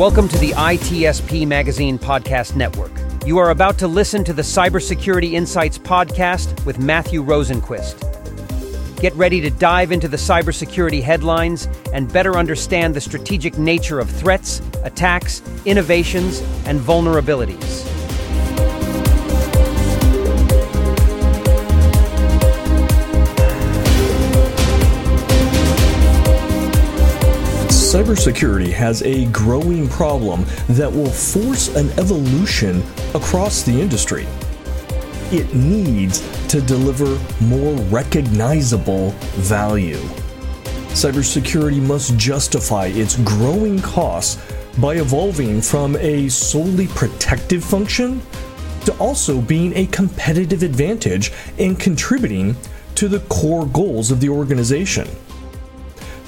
Welcome to the ITSP Magazine Podcast Network. You are about to listen to the Cybersecurity Insights podcast with Matthew Rosenquist. Get ready to dive into the cybersecurity headlines and better understand the strategic nature of threats, attacks, innovations, and vulnerabilities. Cybersecurity has a growing problem that will force an evolution across the industry. It needs to deliver more recognizable value. Cybersecurity must justify its growing costs by evolving from a solely protective function to also being a competitive advantage and contributing to the core goals of the organization.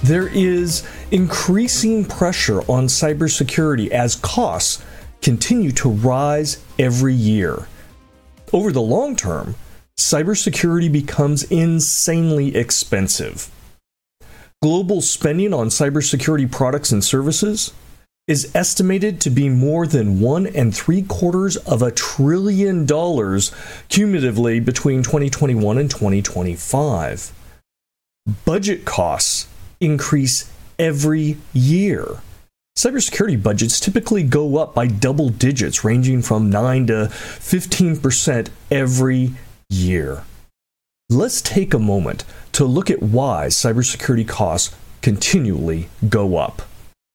There is increasing pressure on cybersecurity as costs continue to rise every year. Over the long term, cybersecurity becomes insanely expensive. Global spending on cybersecurity products and services is estimated to be more than one and three quarters of a trillion dollars cumulatively between 2021 and 2025. Budget costs increase every year. Cybersecurity budgets typically go up by double digits, ranging from 9 to 15% every year. Let's take a moment to look at why cybersecurity costs continually go up.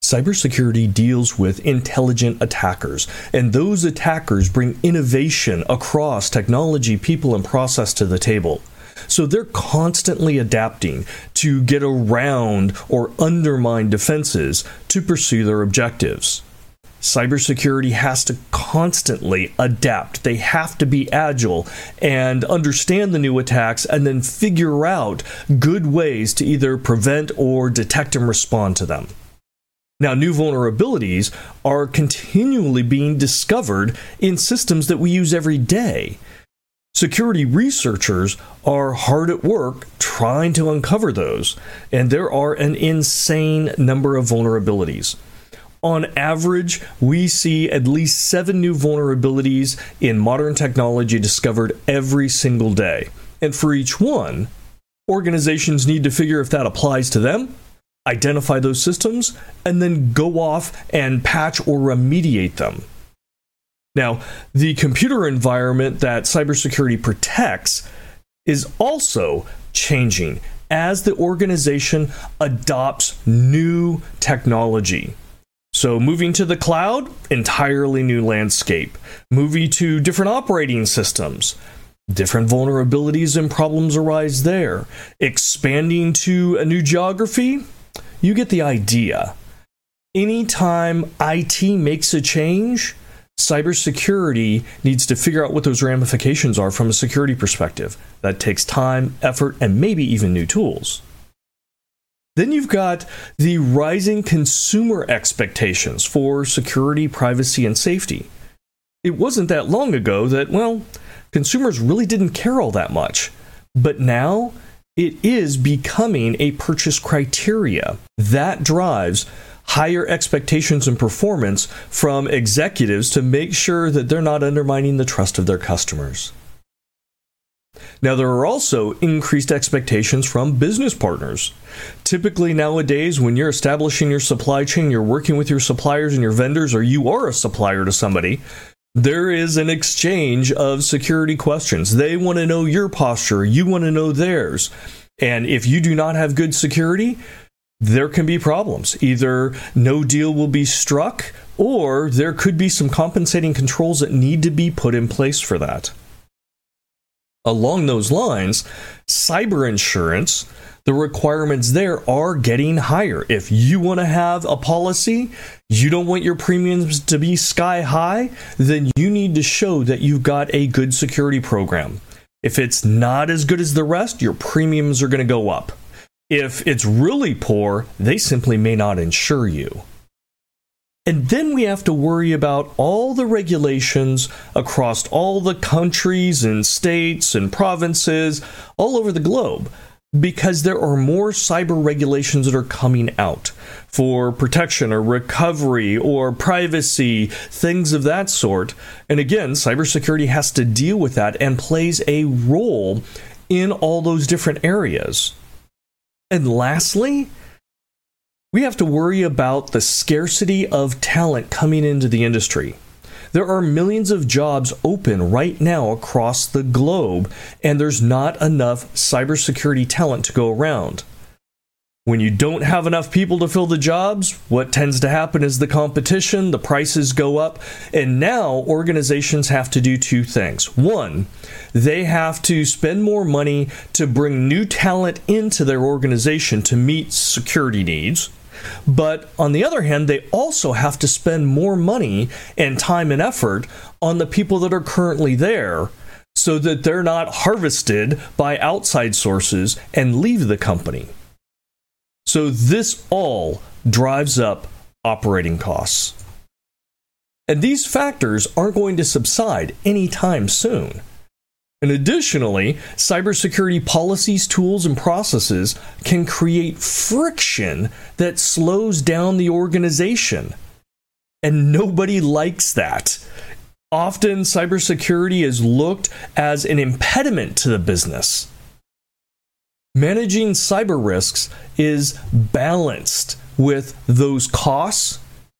Cybersecurity deals with intelligent attackers, and those attackers bring innovation across technology, people, and process to the table. So they're constantly adapting to get around or undermine defenses to pursue their objectives. Cybersecurity has to constantly adapt. They have to be agile and understand the new attacks and then figure out good ways to either prevent or detect and respond to them. Now, new vulnerabilities are continually being discovered in systems that we use every day. Security researchers are hard at work trying to uncover those, and there are an insane number of vulnerabilities. On average, we see at least seven new vulnerabilities in modern technology discovered every single day. And for each one, organizations need to figure if that applies to them, identify those systems, and then go off and patch or remediate them. Now, the computer environment that cybersecurity protects is also changing as the organization adopts new technology. So, moving to the cloud, entirely new landscape. Moving to different operating systems, different vulnerabilities and problems arise there. Expanding to a new geography, you get the idea. Anytime IT makes a change, cybersecurity needs to figure out what those ramifications are from a security perspective. That takes time, effort, and maybe even new tools. Then you've got the rising consumer expectations for security, privacy, and safety. It wasn't that long ago that, well, consumers really didn't care all that much. But now it is becoming a purchase criteria that drives higher expectations and performance from executives to make sure that they're not undermining the trust of their customers. Now, there are also increased expectations from business partners. Typically, nowadays, when you're establishing your supply chain, you're working with your suppliers and your vendors, or you are a supplier to somebody, there is an exchange of security questions. They want to know your posture, you want to know theirs. And if you do not have good security, there can be problems. Either no deal will be struck, or there could be some compensating controls that need to be put in place for that. Along those lines, cyber insurance, the requirements there are getting higher. If you want to have a policy, you don't want your premiums to be sky high, then you need to show that you've got a good security program. If it's not as good as the rest, your premiums are going to go up. If it's really poor, they simply may not insure you. And then we have to worry about all the regulations across all the countries and states and provinces all over the globe because there are more cyber regulations that are coming out for protection or recovery or privacy, things of that sort. And again, cybersecurity has to deal with that and plays a role in all those different areas. And lastly, we have to worry about the scarcity of talent coming into the industry. There are millions of jobs open right now across the globe, and there's not enough cybersecurity talent to go around. When you don't have enough people to fill the jobs, what tends to happen is the competition, the prices go up, and now organizations have to do two things. One, they have to spend more money to bring new talent into their organization to meet security needs. But on the other hand, they also have to spend more money and time and effort on the people that are currently there so that they're not harvested by outside sources and leave the company. So this all drives up operating costs. And these factors aren't going to subside anytime soon. And additionally, cybersecurity policies, tools, and processes can create friction that slows down the organization. And nobody likes that. Often, cybersecurity is looked as an impediment to the business. Managing cyber risks is balanced with those costs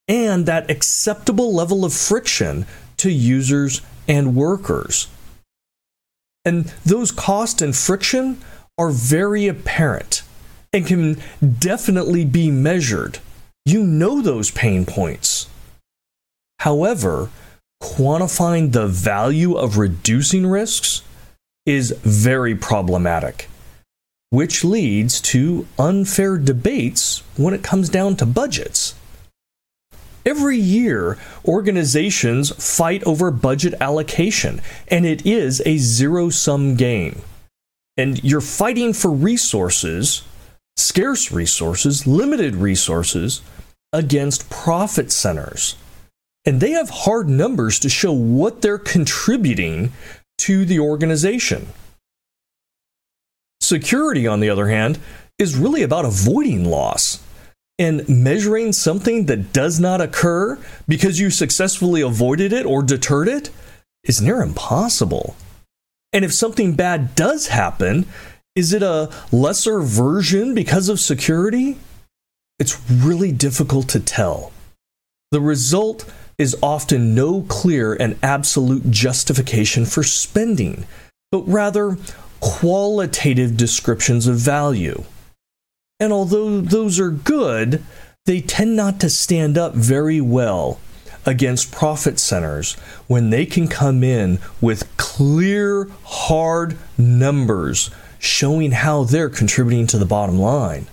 and that acceptable level of friction to users and workers. And those cost and friction are very apparent and can definitely be measured. You know those pain points. However, quantifying the value of reducing risks is very problematic, which leads to unfair debates when it comes down to budgets. Every year, organizations fight over budget allocation, and it is a zero sum game. And you're fighting for resources, scarce resources, limited resources, against profit centers. And they have hard numbers to show what they're contributing to the organization. Security, on the other hand, is really about avoiding loss. And measuring something that does not occur because you successfully avoided it or deterred it is near impossible. And if something bad does happen, is it a lesser version because of security? It's really difficult to tell. The result is often no clear and absolute justification for spending, but rather qualitative descriptions of value. And although those are good, they tend not to stand up very well against profit centers when they can come in with clear, hard numbers showing how they're contributing to the bottom line.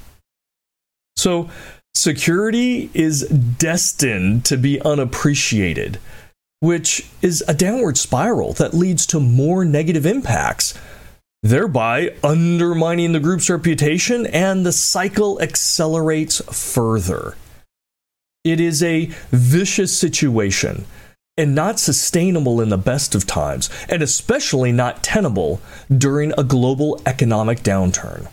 So, security is destined to be unappreciated, which is a downward spiral that leads to more negative impacts thereby undermining the group's reputation, and the cycle accelerates further. It is a vicious situation and not sustainable in the best of times, and especially not tenable during a global economic downturn.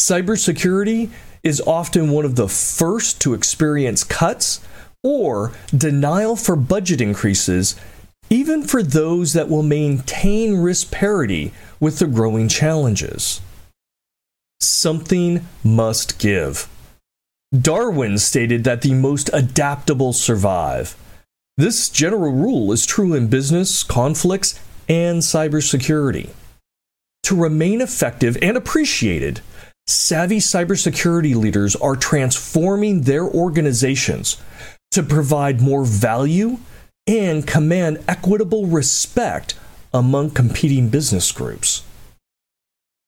Cybersecurity is often one of the first to experience cuts or denial for budget increases even for those that will maintain risk parity with the growing challenges. Something must give. Darwin stated that the most adaptable survive. This general rule is true in business, conflicts, and cybersecurity. To remain effective and appreciated, savvy cybersecurity leaders are transforming their organizations to provide more value and command equitable respect among competing business groups.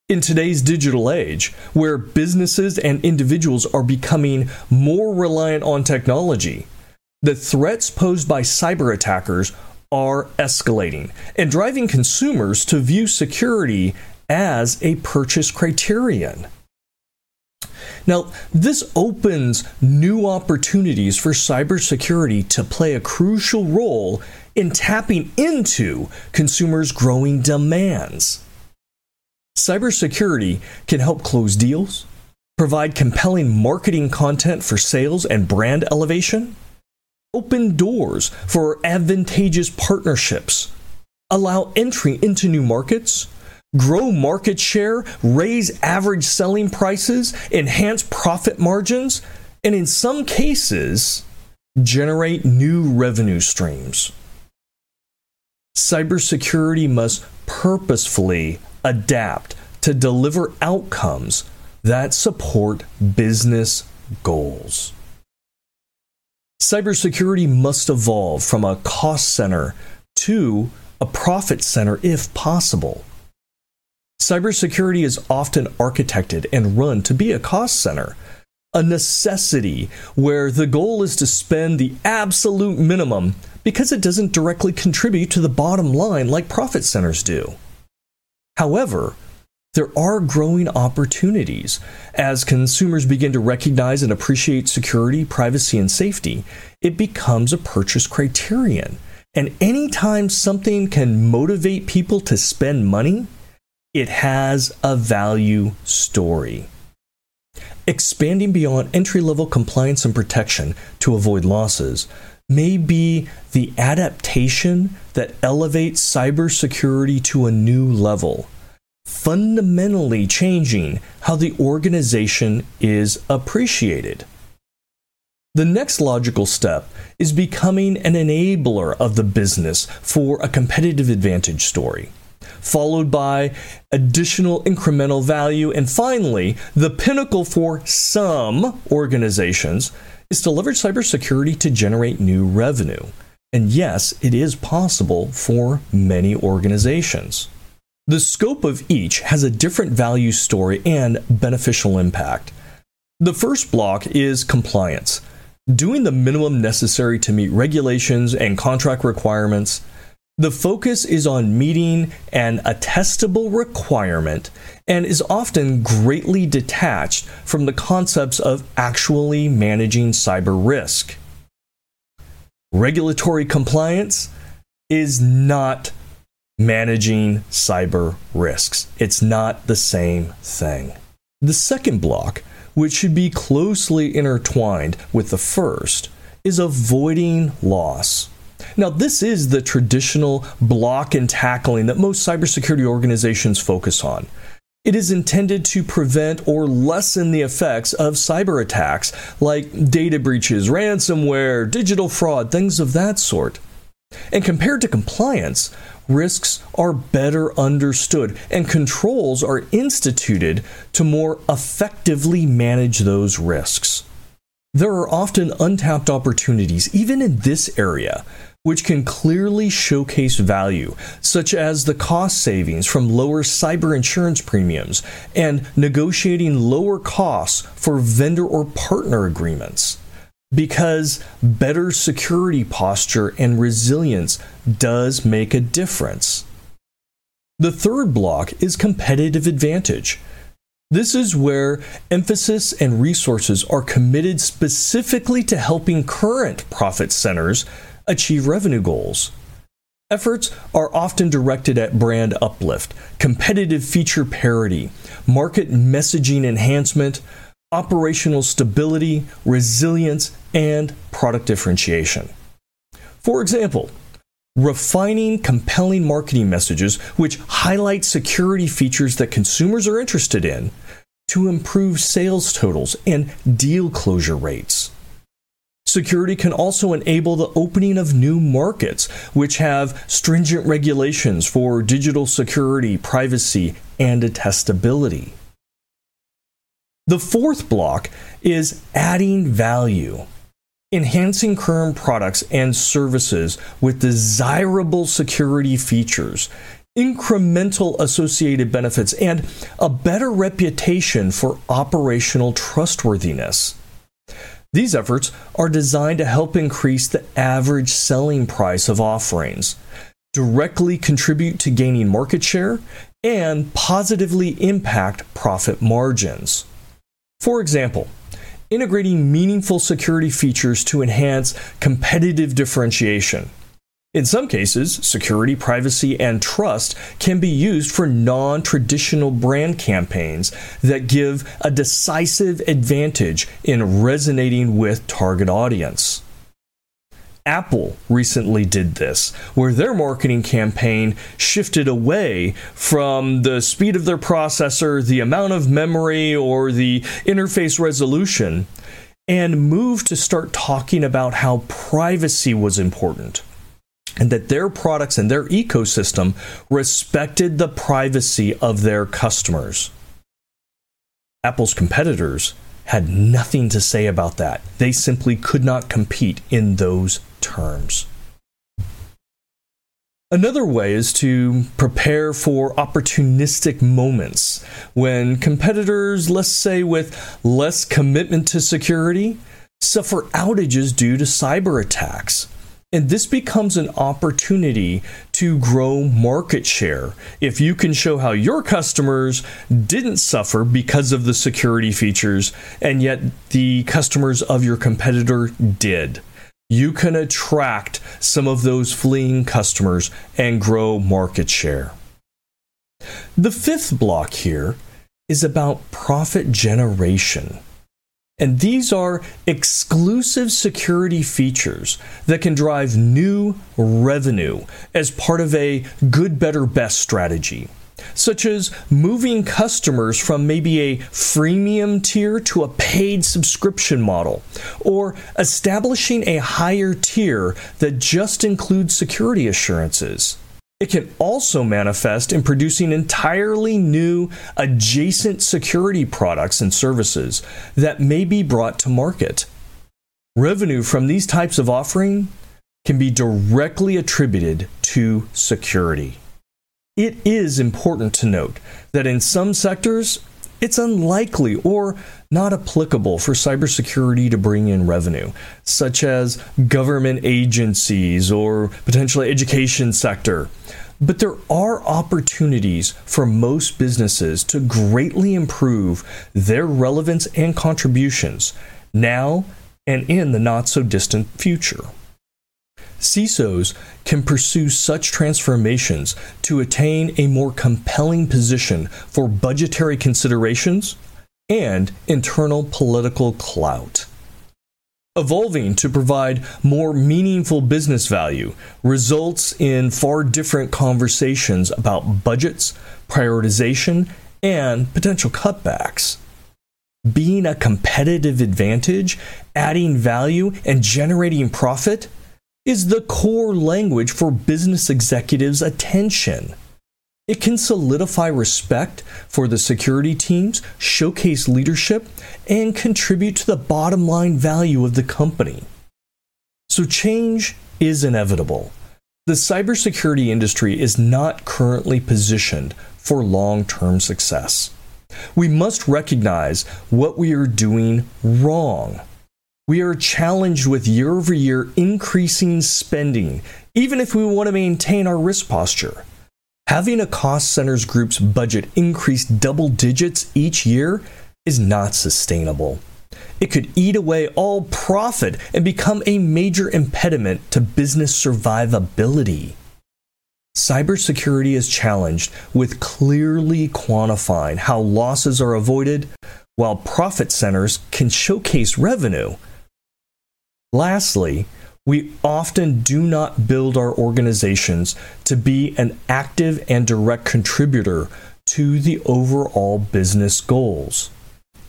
In today's digital age, where businesses and individuals are becoming more reliant on technology, the threats posed by cyber attackers are escalating and driving consumers to view security as a purchase criterion. Now, this opens new opportunities for cybersecurity to play a crucial role in tapping into consumers' growing demands. Cybersecurity can help close deals, provide compelling marketing content for sales and brand elevation, open doors for advantageous partnerships, allow entry into new markets, grow market share, raise average selling prices, enhance profit margins, and in some cases, generate new revenue streams. Cybersecurity must purposefully adapt to deliver outcomes that support business goals. Cybersecurity must evolve from a cost center to a profit center if possible. Cybersecurity is often architected and run to be a cost center, a necessity where the goal is to spend the absolute minimum because it doesn't directly contribute to the bottom line like profit centers do. However, there are growing opportunities as consumers begin to recognize and appreciate security, privacy, and safety. It becomes a purchase criterion. And anytime something can motivate people to spend money, it has a value story. Expanding beyond entry level compliance and protection to avoid losses may be the adaptation that elevates cybersecurity to a new level fundamentally changing how the organization is appreciated. The next logical step is becoming an enabler of the business for a competitive advantage story, followed by additional incremental value, and finally, the pinnacle for some organizations is to leverage cybersecurity to generate new revenue. And yes, it is possible for many organizations. The scope of each has a different value story and beneficial impact. The first block is compliance, doing the minimum necessary to meet regulations and contract requirements. The focus is on meeting an attestable requirement and is often greatly detached from the concepts of actually managing cyber risk. Regulatory compliance is not managing cyber risks. It's not the same thing. The second block, which should be closely intertwined with the first, is avoiding loss. Now, this is the traditional block and tackling that most cybersecurity organizations focus on. It is intended to prevent or lessen the effects of cyber attacks like data breaches, ransomware, digital fraud, things of that sort. And compared to compliance, risks are better understood and controls are instituted to more effectively manage those risks. There are often untapped opportunities, even in this area, which can clearly showcase value, such as the cost savings from lower cyber insurance premiums and negotiating lower costs for vendor or partner agreements because better security posture and resilience does make a difference. The third block is competitive advantage. This is where emphasis and resources are committed specifically to helping current profit centers achieve revenue goals. Efforts are often directed at brand uplift, competitive feature parity, market messaging enhancement, operational stability, resilience, and product differentiation. For example, refining compelling marketing messages which highlight security features that consumers are interested in to improve sales totals and deal closure rates. Security can also enable the opening of new markets, which have stringent regulations for digital security, privacy, and attestability. The fourth block is adding value, enhancing current products and services with desirable security features, incremental associated benefits, and a better reputation for operational trustworthiness. These efforts are designed to help increase the average selling price of offerings, directly contribute to gaining market share, and positively impact profit margins. For example, integrating meaningful security features to enhance competitive differentiation, In some cases, security, privacy, and trust can be used for non traditional brand campaigns that give a decisive advantage in resonating with target audience. Apple recently did this, where their marketing campaign shifted away from the speed of their processor, the amount of memory, or the interface resolution, and moved to start talking about how privacy was important and that their products and their ecosystem respected the privacy of their customers. Apple's competitors had nothing to say about that. They simply could not compete in those terms. Another way is to prepare for opportunistic moments when competitors, let's say with less commitment to security, suffer outages due to cyber attacks. And this becomes an opportunity to grow market share if you can show how your customers didn't suffer because of the security features, and yet the customers of your competitor did. You can attract some of those fleeing customers and grow market share. The fifth block here is about profit generation. And these are exclusive security features that can drive new revenue as part of a good, better, best strategy, such as moving customers from maybe a freemium tier to a paid subscription model, or establishing a higher tier that just includes security assurances. It can also manifest in producing entirely new adjacent security products and services that may be brought to market. Revenue from these types of offering can be directly attributed to security. It is important to note that in some sectors, it's unlikely or not applicable for cybersecurity to bring in revenue, such as government agencies or potentially education sector. But there are opportunities for most businesses to greatly improve their relevance and contributions now and in the not so distant future. CISOs can pursue such transformations to attain a more compelling position for budgetary considerations and internal political clout. Evolving to provide more meaningful business value results in far different conversations about budgets, prioritization, and potential cutbacks. Being a competitive advantage, adding value, and generating profit is the core language for business executives' attention. It can solidify respect for the security teams, showcase leadership, and contribute to the bottom line value of the company. So, change is inevitable. The cybersecurity industry is not currently positioned for long term success. We must recognize what we are doing wrong we are challenged with year over year increasing spending, even if we want to maintain our risk posture. Having a cost centers group's budget increase double digits each year is not sustainable. It could eat away all profit and become a major impediment to business survivability. Cybersecurity is challenged with clearly quantifying how losses are avoided, while profit centers can showcase revenue Lastly, we often do not build our organizations to be an active and direct contributor to the overall business goals.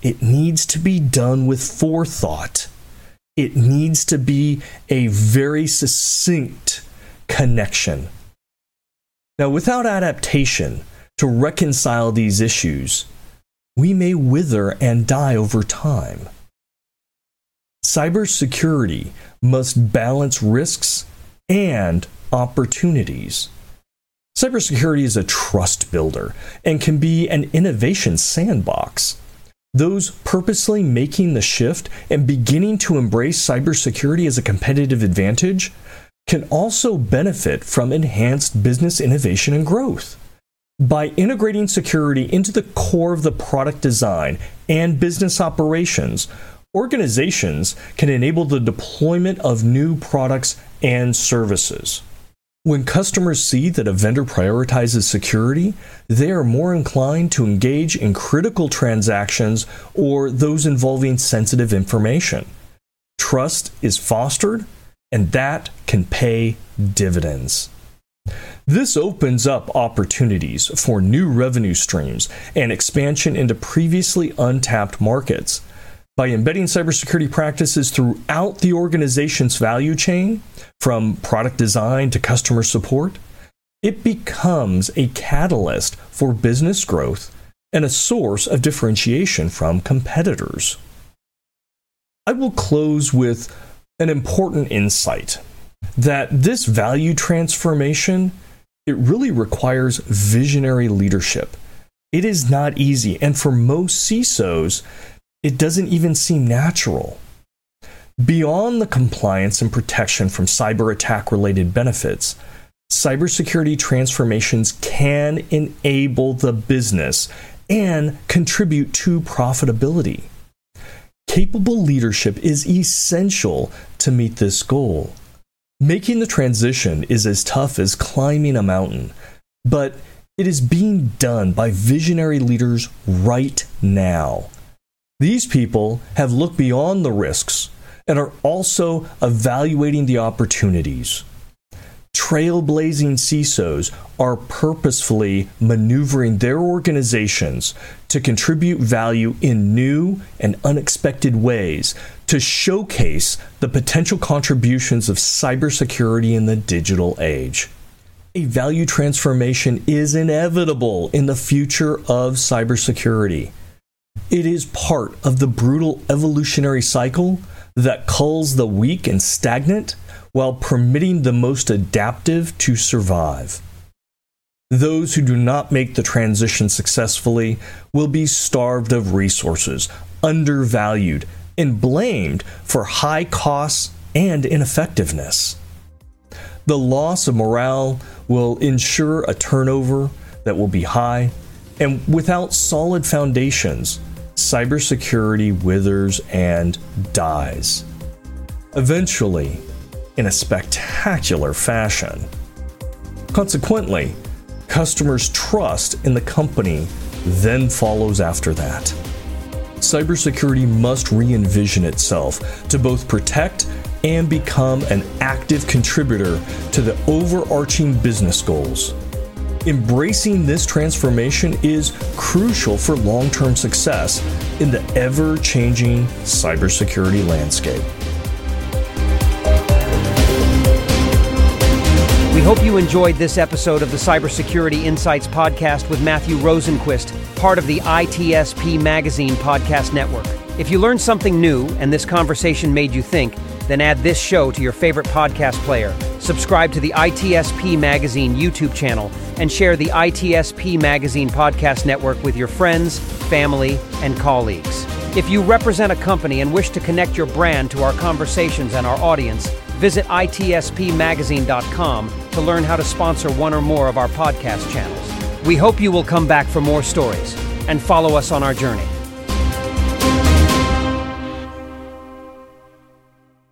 It needs to be done with forethought. It needs to be a very succinct connection. Now, without adaptation to reconcile these issues, we may wither and die over time. Cybersecurity must balance risks and opportunities. Cybersecurity is a trust builder and can be an innovation sandbox. Those purposely making the shift and beginning to embrace cybersecurity as a competitive advantage can also benefit from enhanced business innovation and growth. By integrating security into the core of the product design and business operations, organizations can enable the deployment of new products and services. When customers see that a vendor prioritizes security, they are more inclined to engage in critical transactions or those involving sensitive information. Trust is fostered, and that can pay dividends. This opens up opportunities for new revenue streams and expansion into previously untapped markets. By embedding cybersecurity practices throughout the organization's value chain, from product design to customer support, it becomes a catalyst for business growth and a source of differentiation from competitors. I will close with an important insight that this value transformation it really requires visionary leadership. It is not easy, and for most CISOs, it doesn't even seem natural. Beyond the compliance and protection from cyber attack related benefits, cybersecurity transformations can enable the business and contribute to profitability. Capable leadership is essential to meet this goal. Making the transition is as tough as climbing a mountain, but it is being done by visionary leaders right now. These people have looked beyond the risks and are also evaluating the opportunities. Trailblazing CISOs are purposefully maneuvering their organizations to contribute value in new and unexpected ways to showcase the potential contributions of cybersecurity in the digital age. A value transformation is inevitable in the future of cybersecurity. It is part of the brutal evolutionary cycle that culls the weak and stagnant while permitting the most adaptive to survive. Those who do not make the transition successfully will be starved of resources, undervalued, and blamed for high costs and ineffectiveness. The loss of morale will ensure a turnover that will be high, and without solid foundations, cybersecurity withers and dies. Eventually, in a spectacular fashion. Consequently, customers' trust in the company then follows after that. Cybersecurity must re envision itself to both protect and become an active contributor to the overarching business goals. Embracing this transformation is crucial for long term success in the ever changing cybersecurity landscape. We hope you enjoyed this episode of the Cybersecurity Insights podcast with Matthew Rosenquist, part of the ITSP Magazine podcast network. If you learned something new and this conversation made you think, then add this show to your favorite podcast player. Subscribe to the ITSP Magazine YouTube channel and share the ITSP Magazine podcast network with your friends, family, and colleagues. If you represent a company and wish to connect your brand to our conversations and our audience, visit itspmagazine.com to learn how to sponsor one or more of our podcast channels. We hope you will come back for more stories and follow us on our journey.